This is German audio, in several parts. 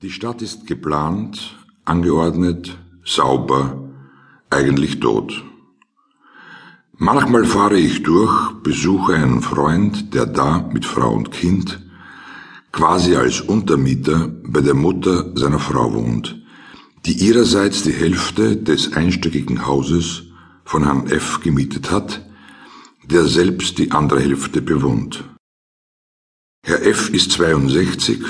Die Stadt ist geplant, angeordnet, sauber, eigentlich tot. Manchmal fahre ich durch, besuche einen Freund, der da mit Frau und Kind quasi als Untermieter bei der Mutter seiner Frau wohnt, die ihrerseits die Hälfte des einstöckigen Hauses von Herrn F. gemietet hat, der selbst die andere Hälfte bewohnt. Herr F. ist 62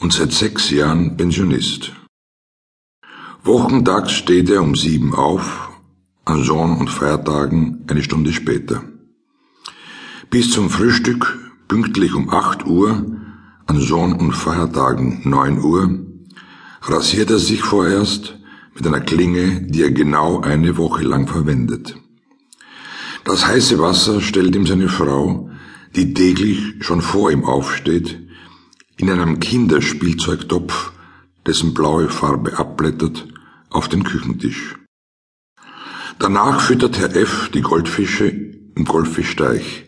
und seit sechs Jahren Pensionist. Wochentags steht er um sieben auf, an Sonn- und Feiertagen eine Stunde später. Bis zum Frühstück, pünktlich um acht Uhr, an Sonn- und Feiertagen neun Uhr, rasiert er sich vorerst mit einer Klinge, die er genau eine Woche lang verwendet. Das heiße Wasser stellt ihm seine Frau, die täglich schon vor ihm aufsteht, in einem Kinderspielzeugtopf, dessen blaue Farbe abblättert, auf den Küchentisch. Danach füttert Herr F. die Goldfische im Goldfischteich,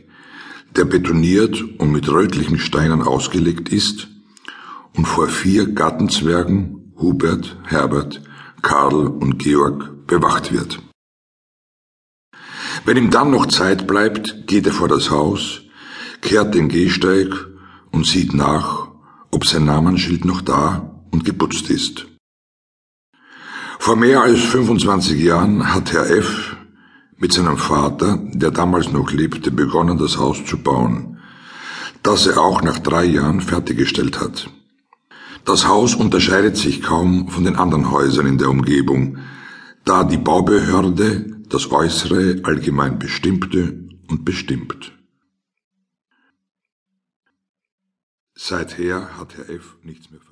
der betoniert und mit rötlichen Steinen ausgelegt ist und vor vier Gartenzwergen Hubert, Herbert, Karl und Georg bewacht wird. Wenn ihm dann noch Zeit bleibt, geht er vor das Haus, kehrt den Gehsteig und sieht nach, ob sein Namensschild noch da und geputzt ist. Vor mehr als 25 Jahren hat Herr F. mit seinem Vater, der damals noch lebte, begonnen, das Haus zu bauen, das er auch nach drei Jahren fertiggestellt hat. Das Haus unterscheidet sich kaum von den anderen Häusern in der Umgebung, da die Baubehörde das Äußere allgemein bestimmte und bestimmt. Seither hat Herr F. nichts mehr verändert.